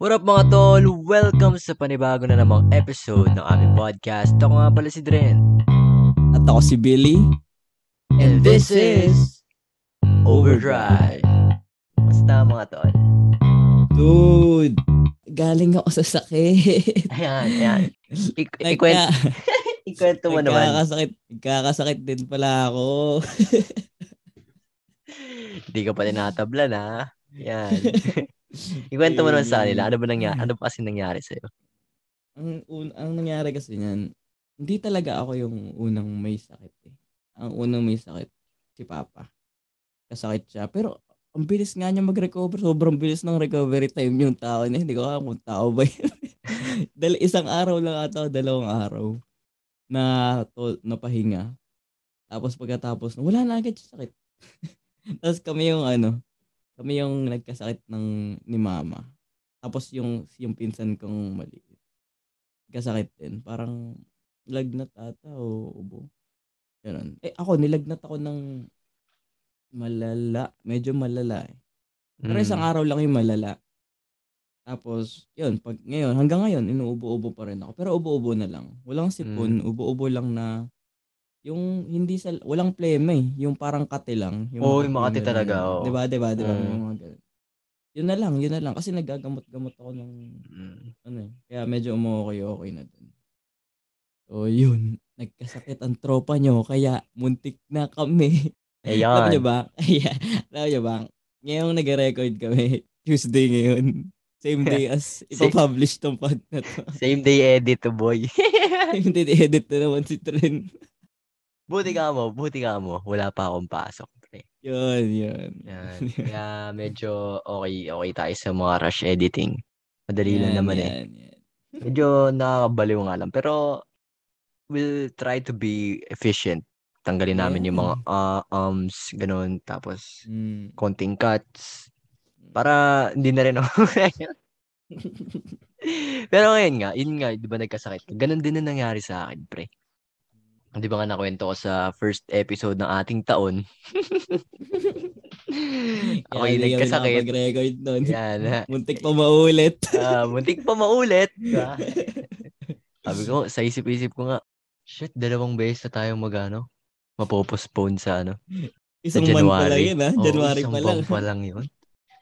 What up mga tol? Welcome sa panibago na namang episode ng aming podcast. Ako nga pala si Dren. At ako si Billy. And this is Overdrive. Basta mga tol. Dude, galing ako sa sakit. Ayan, ayan. Ik- Nagka- ikwento, ikwento mo naman. Nagkakasakit, nagkakasakit din pala ako. Hindi ka pa tinatablan ha. Yan. ikwento mo naman sa kanila. Ano ba nangyari? Ano pa kasi nangyari sa'yo? ang, un- ang nangyari kasi niyan, hindi talaga ako yung unang may sakit eh. Ang unang may sakit, si Papa. Kasakit siya. Pero ang bilis nga niya mag-recover. Sobrang bilis ng recovery time yung tao niya. Hindi ko alam kung tao ba yun. Dahil isang araw lang ata, dalawang araw na to, napahinga. Tapos pagkatapos, wala na agad sakit. Tapos kami yung ano, kami yung nagkasakit ng ni mama. Tapos yung yung pinsan kong maliit. Kasakit din. Parang lagnat ata o ubo. Ganun. Eh ako, nilagnat ako ng malala. Medyo malala eh. Pero Mm. isang araw lang yung malala. Tapos, yun, pag ngayon, hanggang ngayon, inuubo-ubo pa rin ako. Pero ubo-ubo na lang. Walang sipon, Mm. ubo-ubo lang na, yung hindi sa, walang pleme eh. Yung parang kate lang. Yung Oo, yung ganun. talaga, oo. Diba, diba, diba? Mm. Yung mga ganun. Yun na lang, yun na lang. Kasi nagagamot-gamot ako ng, Mm. ano eh. Kaya medyo umuokay-okay na din. So, yun. Nagkasakit ang tropa nyo, kaya muntik na kami. Alam nyo Ayan. ba? Ayan. Alam nyo ba? Ngayong nag-record kami, Tuesday ngayon. Same day as ipapublish tong pod na to. Same day edit to boy. Same day edit na naman si Tren. Buti ka mo, buti ka mo. Wala pa akong pasok. Pre. Yun, yun. Yan. Kaya medyo okay, okay tayo sa mga rush editing. Madali lang Yan, naman eh. yan, yan. Medyo nakakabaliw nga lang. Pero we'll try to be efficient. Tanggalin namin yung mga uh, ums, ganun. Tapos Mm. konting cuts. Para hindi na rin ako. Pero ngayon nga, yun nga, di ba nagkasakit ka? Ganun din na nangyari sa akin, pre. Di ba nga nakwento ko sa first episode ng ating taon? ako yung nagkasakit. nakapag-record nun. Yan. Muntik pa maulit. Ah, muntik pa maulit. Sabi ko, sa isip-isip ko nga, shit, dalawang beses na tayo magano mapopostpone sa ano. Isang sa month pa lang January. yun ha. Oo, January isang pa lang. pa lang yun.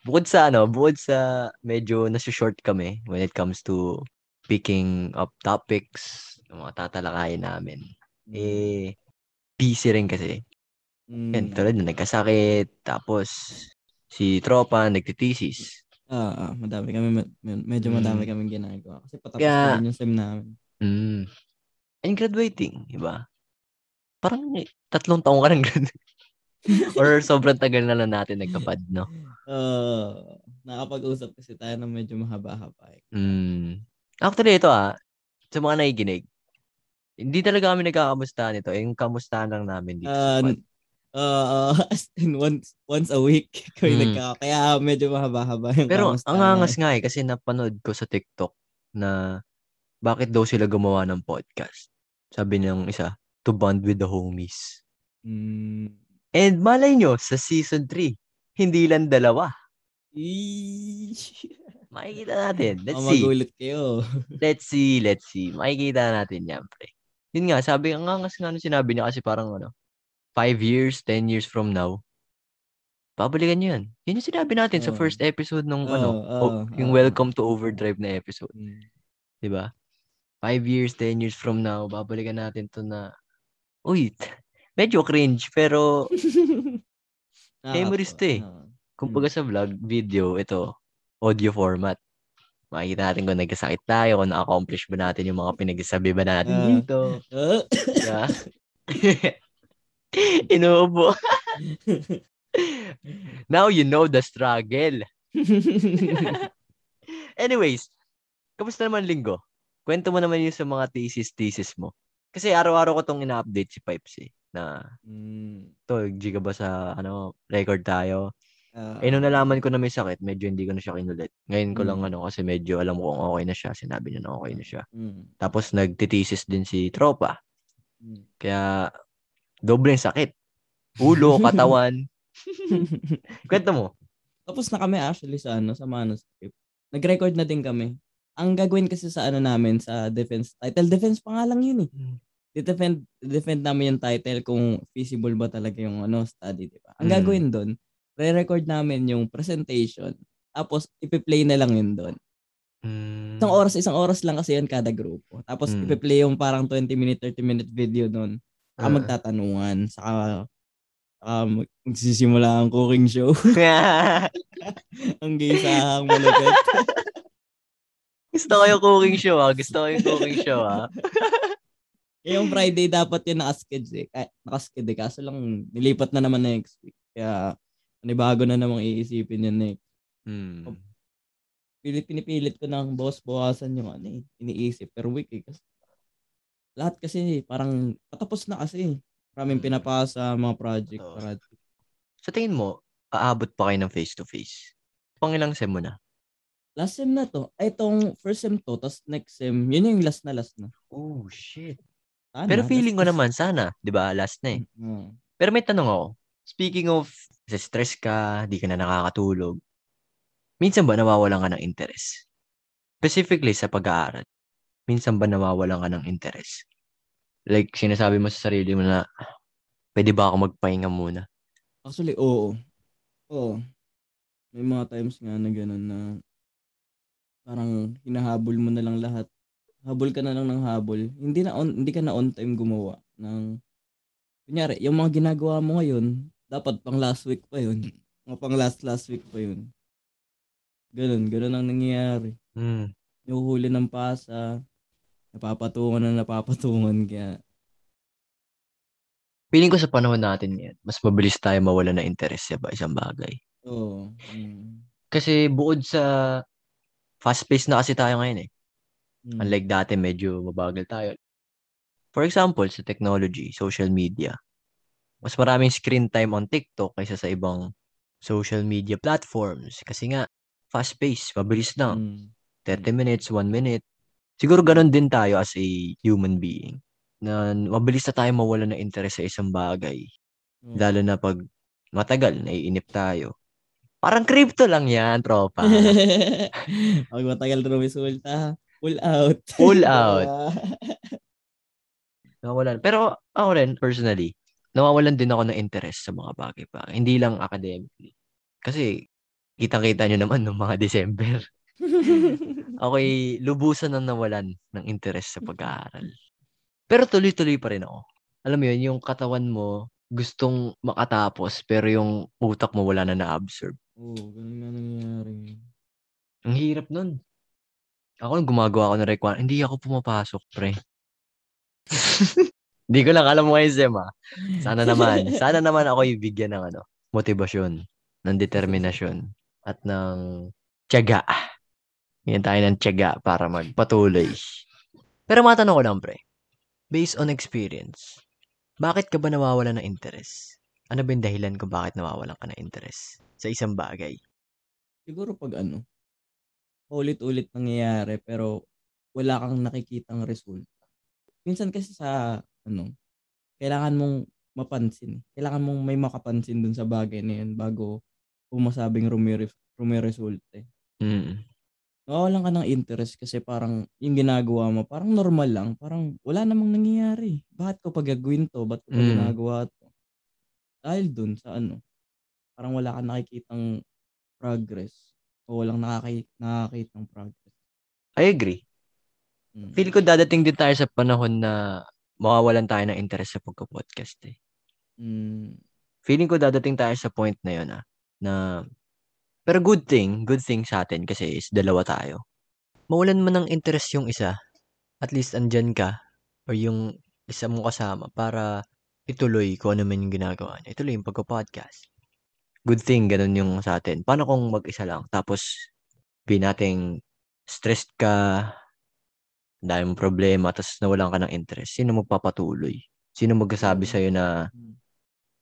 Bukod sa ano, bukod sa medyo nasi-short kami when it comes to picking up topics, mga tatalakayin namin. Eh, busy rin kasi. Mm. Yan, tulad na nagkasakit, tapos si tropa nagtitisis. Ah, ah, madami kami, med- medyo madami Mm. kaming ginagawa. Kasi patapos Kaya- din yung sem namin. Mm. And graduating, di ba? Parang tatlong taong ka graduate. Or sobrang tagal na lang natin nagkapad, no? Uh, nakapag-usap kasi tayo ng medyo mahaba-haba. eh. Mm. Actually, ito ah, sa mga nakikinig, hindi talaga kami nagkakamustahan nito. Yung kamustahan lang namin dito Uh, uh, as in once once a week kami Mm. nagka kaya medyo mahaba-haba yung Pero ang angas namin. nga eh, kasi napanood ko sa TikTok na bakit daw sila gumawa ng podcast. Sabi ng isa, to bond with the homies. Mm. And malay nyo, sa season 3, hindi lang dalawa. Eesh. Makikita natin. Let's Baka see. magulit kayo. Let's see, let's see. Makikita natin yan, pre. Yun nga, sabi, ang angas nga nung sinabi niya kasi parang ano, 5 years, 10 years from now, babalikan nyo yan. Yun yung sinabi natin sa Oo. first episode nung Oo, ano, oo, o- yung oo. Welcome to Overdrive na episode. Mm. Di ba? 5 years, 10 years from now, babalikan natin to na, uy, medyo cringe, pero Memories to eh. Kumbaga sa vlog, video, ito, audio format. Makikita natin kung nagkasakit tayo, kung na-accomplish ba natin yung mga pinagsasabi ba natin Ah. dito. Diba? Inuubo. Now you know the struggle. Anyways, kamusta naman linggo? Kwento mo naman yung sa mga thesis-thesis mo. Kasi araw-araw ko tong ina-update si Pipes eh. Na, Mm. to, giga ba sa, ano, record tayo? Ah. Eh, nung nalaman ko na may sakit, medyo hindi ko na siya kinulit. Ngayon ko lang, Mm. ano, kasi medyo alam ko kung okay na siya. Sinabi niya na okay na siya. Mm. Tapos, nagtitesis din si Tropa. Mm. Kaya, doble yung sakit. Ulo, katawan. Kwento mo. Tapos na kami actually sa ano, sa manuscript. nag-record na din kami. Ang gagawin kasi sa ano namin, sa defense, title defense pa nga lang yun eh. Hmm. defend defend namin yung title kung feasible ba talaga yung ano study, di ba? Ang Mm. gagawin doon, re-record namin yung presentation, tapos ipi-play na lang yun doon. Mm. Isang oras, isang oras lang kasi yun kada grupo. Tapos Mm. ipi-play yung parang 20 minute, 30 minute video doon. Saka Ah. magtatanungan, saka saka mag- magsisimula ang cooking show. ang gisa ang malupit. Gusto ko yung cooking show ah. Gusto ko yung cooking show ah. Eh, yung Friday dapat yun nakasked eh. Kaya, nakasked eh. Kaso lang, nilipat na naman next week. Kaya, panibago na namang iisipin yun next. Hmm. Pilit, pinipilit ko ng boss bawasan yung ano eh, iniisip per week eh. Kasi, lahat kasi parang patapos na kasi. Maraming Mm. pinapasa, mga project, Oo. project. Sa tingin mo, aabot pa kayo ng face-to-face? Pangilang sem mo na? Last sem na to. Ay, itong first sem to, tapos next sem, yun yung last na last na. Oh, shit. Sana, Pero feeling ko naman, sana. Di ba? Last na eh. Mm. Pero may tanong ako. Speaking of, stress ka, di ka na nakakatulog. Minsan ba nawawalan ka ng interest? Specifically sa pag-aaral. Minsan ba nawawalan ka ng interest? Like, sinasabi mo sa sarili mo na, pwede ba ako magpahinga muna? Actually, oo. Oo. May mga times nga na gano'n na parang hinahabol mo na lang lahat. Habol ka na lang ng habol. Hindi na on, hindi ka na on time gumawa ng kunyari, yung mga ginagawa mo ngayon, dapat pang last week pa yun. Mga pang last last week pa yun. Ganun, ganun ang nangyayari. Hmm. Yung huli ng pasa, napapatungan na napapatungan kaya Feeling ko sa panahon natin ngayon, mas mabilis tayo mawala ng interest sa ba isang bagay. oo. mm, Kasi bukod sa fast-paced na kasi tayo ngayon eh. mm, Unlike dati, medyo mabagal tayo. For example, sa technology, social media, mas maraming screen time on TikTok kaysa sa ibang social media platforms. Kasi nga, fast-paced, mabilis lang. mm, 30 minutes, 1 minute. Siguro ganun din tayo as a human being. Na mabilis na tayo mawala ng interest sa isang bagay. oo. Lalo na pag matagal, naiinip tayo. Parang crypto lang yan, tropa. Pag matagal na resulta, pull out. Pull out. Nawawalan. Pero ako rin, personally, nawawalan din ako ng interest sa mga bagay pa. Hindi lang academically. Kasi, kitang-kita nyo naman noong mga December. Ako'y lubusan na nawalan ng interest sa pag-aaral. Pero tuloy-tuloy pa rin ako. Alam mo yun, yung katawan mo gustong makatapos pero yung utak mo wala na na-absorb. Oo, ganun nga nangyayari. Ang hirap nun. Ako nung gumagawa ako ng requirement, hindi ako pumapasok, pre. Hindi ko lang alam mo ngayon, Zem, ah. Sana naman. Sana naman ako ibigyan ng ano, motivasyon, ng determinasyon, at ng tiyaga. Yan tayo ng tiyaga para magpatuloy. Pero matanong ko lang, pre. Based on experience, bakit ka ba nawawala ng interest? Ano ba yung dahilan kung bakit nawawalan ka ng interest sa isang bagay? Siguro pag ano, ulit-ulit nangyayari pero wala kang nakikitang resulta. Minsan kasi sa ano, kailangan mong mapansin. Kailangan mong may makapansin dun sa bagay na yun bago pumasabing rumire, rumiresulta. Eh. Mm. Nawawalan ka ng interest kasi parang yung ginagawa mo, parang normal lang. Parang wala namang nangyayari. Bakit ko pa gagawin to? Ba't ko pa Mm. ginagawa to? Dahil dun sa ano, parang wala kang nakikitang progress. O walang nakaki- nakakitang progress. I agree. Mm. Feel ko dadating din tayo sa panahon na mawawalan tayo ng interest sa pagka-podcast eh. Mm. Feeling ko dadating tayo sa point na yun ah, na pero good thing, good thing sa atin kasi is dalawa tayo. Mawalan man ng interest yung isa, at least andyan ka or yung isa mong kasama para ituloy kung ano man yung ginagawa niya. Ituloy yung pagka-podcast. Good thing, ganun yung sa atin. Paano kung mag-isa lang? Tapos, be nating stressed ka, dahil mong problema, tapos nawalan ka ng interest. Sino magpapatuloy? Sino magsasabi Mm. sa'yo na,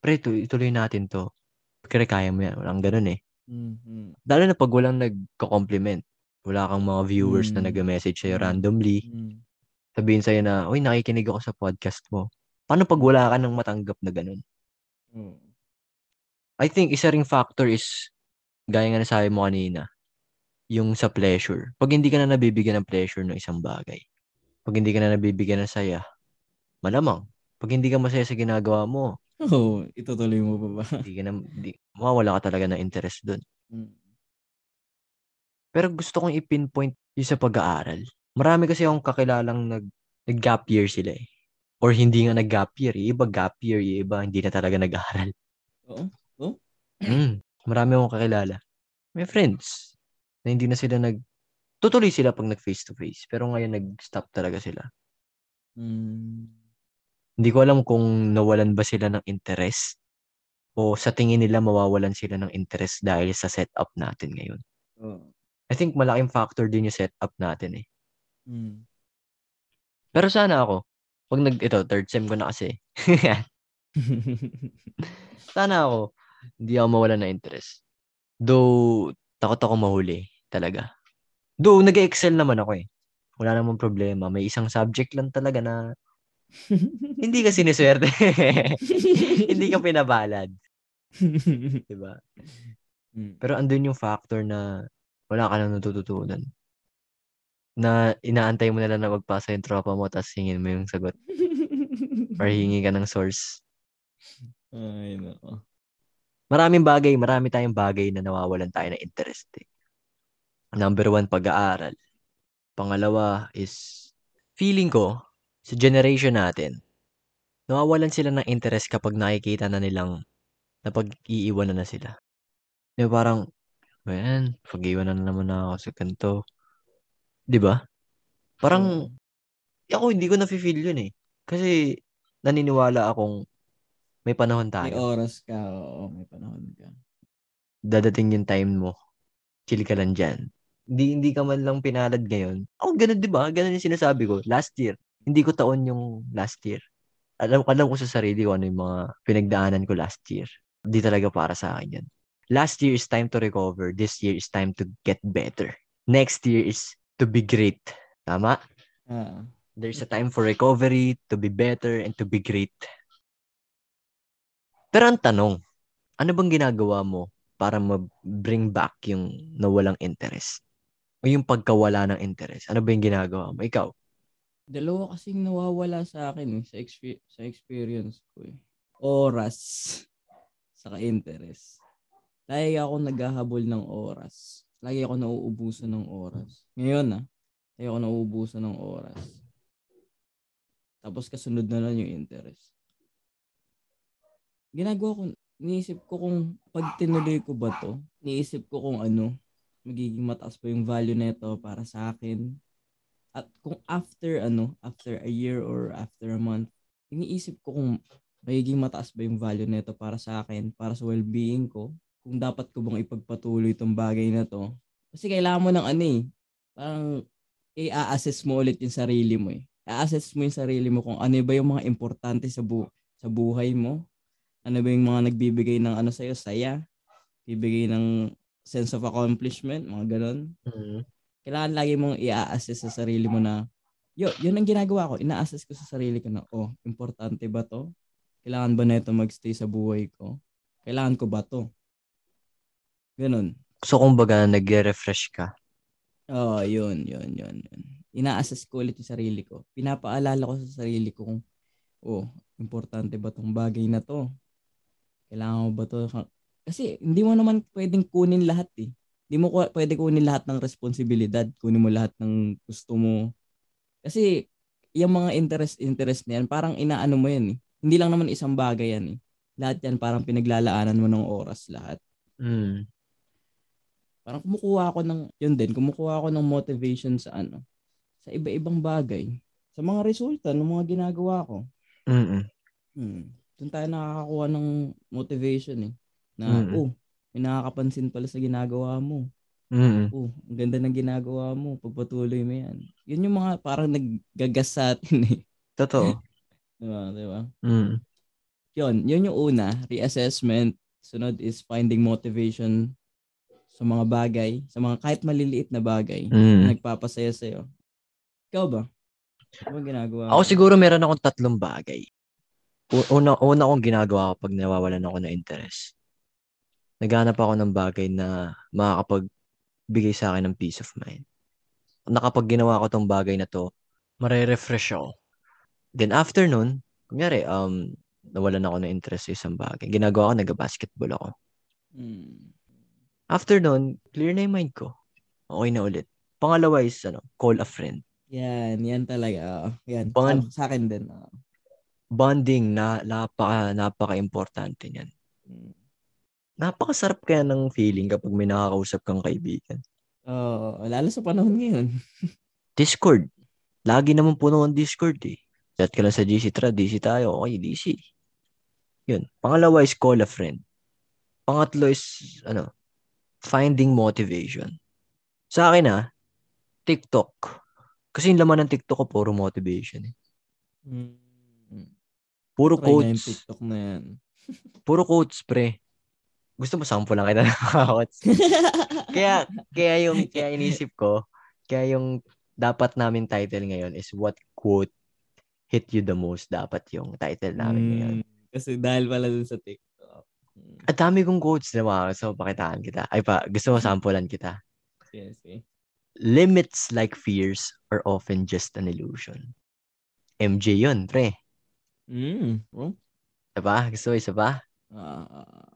pre, tu- ituloy natin to. Kaya kaya mo yan. Walang ganun eh. Mm. Mm. Lalo na pag walang nagko-compliment. Wala kang mga viewers na Mm. nag-message sa'yo Mm. randomly. Mm. Sabihin sa'yo na, uy, nakikinig ako sa podcast mo. Paano pag wala ka nang matanggap na ganun? Oo. I think isa ring factor is, gaya nga na sabi mo kanina, yung sa pleasure. Pag hindi ka na nabibigyan ng pleasure ng isang bagay, pag hindi ka na nabibigyan ng saya, malamang, pag hindi ka masaya sa ginagawa mo, Oo, itutuloy mo pa ba? hindi ka na, hindi, mawawala ka talaga ng interest doon. Mm. Pero gusto kong i-pinpoint yung sa pag-aaral. Marami kasi akong kakilalang nag, nag-gap year sila eh. Or hindi nga nag-gap year. Yung iba gap year, yung iba hindi na talaga nag-aaral. Oo. Mm, marami akong kakilala. May friends na hindi na sila nag... Tutuloy sila pag nag-face to face. Pero ngayon nag-stop talaga sila. Mm. Hindi ko alam kung nawalan ba sila ng interest o sa tingin nila mawawalan sila ng interest dahil sa setup natin ngayon. Oo. I think malaking factor din yung setup natin eh. Mm. Pero sana ako, pag nag, ito, third sem ko na kasi. sana ako, hindi ako mawalan ng interest. Though, takot ako mahuli talaga. Though, nag-excel naman ako eh. Wala namang problema. May isang subject lang talaga na hindi ka siniswerte. hindi ka pinabalad. Diba? Mm. Pero andun yung factor na wala ka nang natututunan. Na inaantay mo na lang na magpasa yung tropa mo tapos hingin mo yung sagot. Or hingi ka ng source. Ay, nako. Maraming bagay, marami tayong bagay na nawawalan tayo ng interest. Eh. Number one, pag-aaral. Pangalawa is, feeling ko, sa generation natin, nawawalan sila ng interest kapag nakikita na nilang napag-iiwanan na sila. Di ba parang, man, pag-iwanan na naman ako sa kanto. Di ba? Parang, ako hindi ko nafe-feel yun eh. Kasi, naniniwala akong may panahon May tayo. oras ka, oo, may panahon ka. Dadating yung time mo. Chill ka lang dyan. Hindi, hindi ka man lang pinalad ngayon. Ako, ganun di ba? Ganun yung sinasabi ko. Last year. Hindi ko taon yung last year. Alam, alam ko sa sarili ko ano yung mga pinagdaanan ko last year. Hindi talaga para sa akin yan. Last year is time to recover. This year is time to get better. Next year is to be great. Tama? Ah. There's a time for recovery, to be better, and to be great. Pero ang tanong, ano bang ginagawa mo para ma-bring back yung nawalang interest? O yung pagkawala ng interest? Ano ba yung ginagawa mo? Ikaw? Dalawa kasing nawawala sa akin eh, sa, expe- sa experience ko eh. Oras. Saka interest. Lagi ako naghahabol ng oras. Lagi ako nauubusan ng oras. Ngayon ah, lagi ako nauubusan ng oras. Tapos kasunod na lang yung interest. Ginagawa ko, niisip ko kung pag tinuloy ko ba to, niisip ko kung ano, magiging mataas pa yung value nito para sa akin. At kung after ano, after a year or after a month, iniisip ko kung magiging mataas ba yung value nito para sa akin, para sa well-being ko, kung dapat ko bang ipagpatuloy itong bagay na to. Kasi kailangan mo ng ano eh, parang i-assess mo ulit yung sarili mo eh. I-assess mo yung sarili mo kung ano ba yung mga importante sa, bu- sa buhay mo. Ano ba yung mga nagbibigay ng ano sa'yo, saya. Bibigay ng sense of accomplishment, mga ganon kailangan lagi mong i-assess sa sarili mo na, yo, yun ang ginagawa ko. Ina-assess ko sa sarili ko na, oh, importante ba to? Kailangan ba na ito magstay sa buhay ko? Kailangan ko ba to? Ganon. So, kumbaga, nag-refresh ka. Oo, oh, yun, yun, yun, yun. Ina-assess ko ulit yung sarili ko. Pinapaalala ko sa sarili ko kung, oh, importante ba tong bagay na to? Kailangan mo ba to? Kasi hindi mo naman pwedeng kunin lahat eh. Hindi mo pwede kunin lahat ng responsibilidad. Kunin mo lahat ng gusto mo. Kasi yung mga interest interest na yan, parang inaano mo yan eh. Hindi lang naman isang bagay yan eh. Lahat yan parang pinaglalaanan mo ng oras lahat. Mm. Parang kumukuha ako ng, yun din, kumukuha ako ng motivation sa ano, sa iba-ibang bagay. Sa mga resulta ng mga ginagawa ko. Mm-mm. Hmm. Doon tayo nakakakuha ng motivation eh. Na, Mm. oh, may nakakapansin pala sa ginagawa mo. Mm-mm. Oh, ang ganda ng ginagawa mo. Pagpatuloy mo yan. Yun yung mga parang naggagas sa atin eh. Totoo. Diba? Diba? Mm. Yun, yun yung una. Reassessment. Sunod is finding motivation sa mga bagay. Sa mga kahit maliliit na bagay. na Mm. Nagpapasaya sa'yo. Ikaw ba? Ano ginagawa Ako siguro meron akong tatlong bagay. Una, una kong ginagawa kapag nawawalan ako ng interest. Naghanap ako ng bagay na makakapag bigay sa akin ng peace of mind. Nakapag ginawa ko tong bagay na to, mare-refresh ako. Then after nun, kunyari, um, nawalan ako ng interest sa isang bagay. Ginagawa ko, nag-basketball ako. Mm. After nun, clear na yung mind ko. Okay na ulit. Pangalawa is, ano, call a friend. Yan, yan talaga. yan. Bond. Sa, sa akin din. Bonding na napaka, napaka-importante niyan. Mm. Napakasarap kaya ng feeling kapag may nakakausap kang kaibigan. Oo, lalo sa panahon ngayon. Discord. Lagi naman puno ang Discord eh. Chat ka lang sa GC, tara, DC tayo. Okay, DC. Yun. Pangalawa is call a friend. Pangatlo is, ano, finding motivation. Sa akin ah, TikTok. Kasi yung laman ng TikTok ko, puro motivation eh. Mm. Puro Try na quotes. TikTok na yan. Puro quotes, pre. Gusto mo sample lang kita ng quotes? kaya, kaya yung, kaya inisip ko, kaya yung dapat namin title ngayon is what quote hit you the most. Dapat yung title namin ngayon. Mm, Kasi dahil pala dun sa TikTok. Mm. At dami kong quotes na mga gusto mo pakitaan kita. Ay pa, gusto mo sampulan kita. Yes, eh. Limits like fears are often just an illusion. MJ yun, pre. Mm. Oh. Isa pa? Gusto mo isa pa? Ah,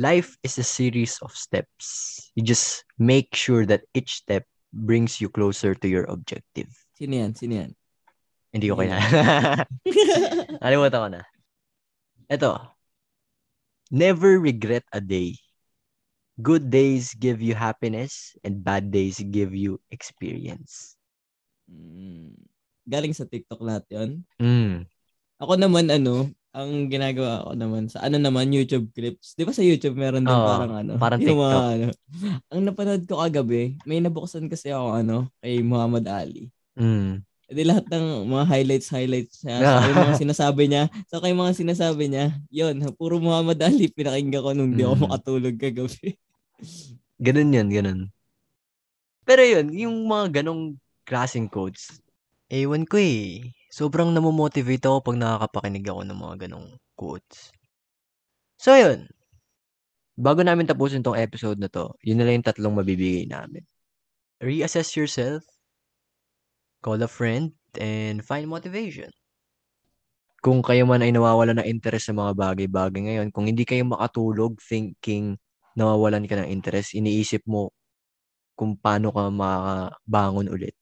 Life is a series of steps. You just make sure that each step brings you closer to your objective. sino yan? Sino yan? Hindi ko kaya. Nalimutan ko na. Ito. Never regret a day. Good days give you happiness and bad days give you experience. Mm. Galing sa TikTok lahat yun. Mm. Ako naman ano, ang ginagawa ko naman sa ano naman YouTube clips. 'Di ba sa YouTube meron din Oo, parang ano, parang yung mga ano. Ang napanood ko kagabi, may nabuksan kasi ako ano kay Muhammad Ali. Mm. E di lahat ng mga highlights highlights niya, sa mga sinasabi niya, sa kay mga sinasabi niya, 'yon, puro Muhammad Ali pinakinggan ko nung di ako Mm. makatulog kagabi. Ganun yun, ganun. Pero yun, yung mga ganong klaseng quotes, ewan ko eh. Sobrang namomotivate ako pag nakakapakinig ako ng mga ganong quotes. So yun, bago namin tapusin tong episode na to, yun na lang yung tatlong mabibigay namin. Reassess yourself, call a friend, and find motivation. Kung kayo man ay nawawala ng interest sa mga bagay-bagay ngayon, kung hindi kayo makatulog thinking nawawalan ka ng interest, iniisip mo kung paano ka makabangon ulit.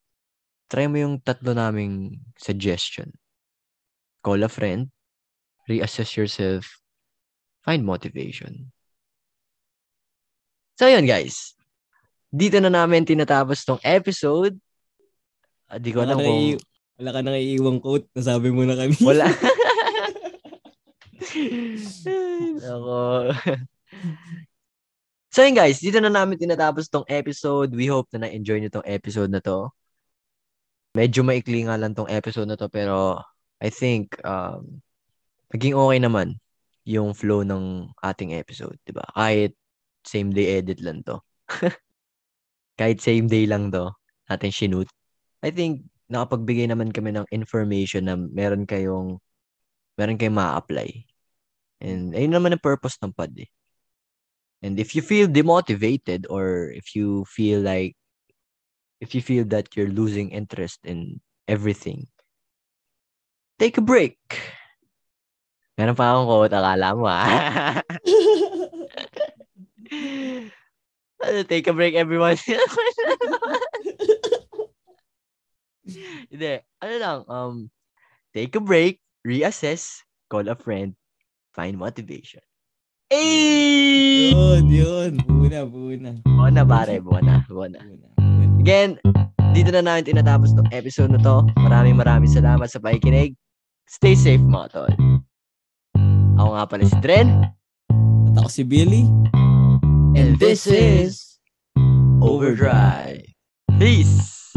Try mo yung tatlo naming suggestion. Call a friend, reassess yourself, find motivation. So yun guys. Dito na namin tinatapos tong episode. Ah, Di ko alam kung... nai- wala ka nang iiwang quote, nasabi mo na kami. Wala. Ay, Nako. So yun guys, dito na namin tinatapos tong episode. We hope na na-enjoy nyo tong episode na to. Medyo maikli nga lang tong episode na to pero I think um, naging okay naman yung flow ng ating episode, 'di ba? Kahit same day edit lang to. Kahit same day lang to, natin shoot. I think nakapagbigay naman kami ng information na meron kayong meron kayong ma-apply. And ayun naman ang purpose ng pod eh. And if you feel demotivated or if you feel like if you feel that you're losing interest in everything, take a break. Meron pa akong quote, akala mo ah. Take a break everyone. Hindi. Ano lang, um, take a break, reassess, call a friend, find motivation. Ay! yun, yun. Buna, buna. Buona pare, buona. Buna, buna. Again, dito na namin tinatapos tong episode na to. Maraming maraming salamat sa pakikinig. Stay safe mga tol. Ako nga pala si Dren. At ako si Billy. And this is Overdrive. Peace!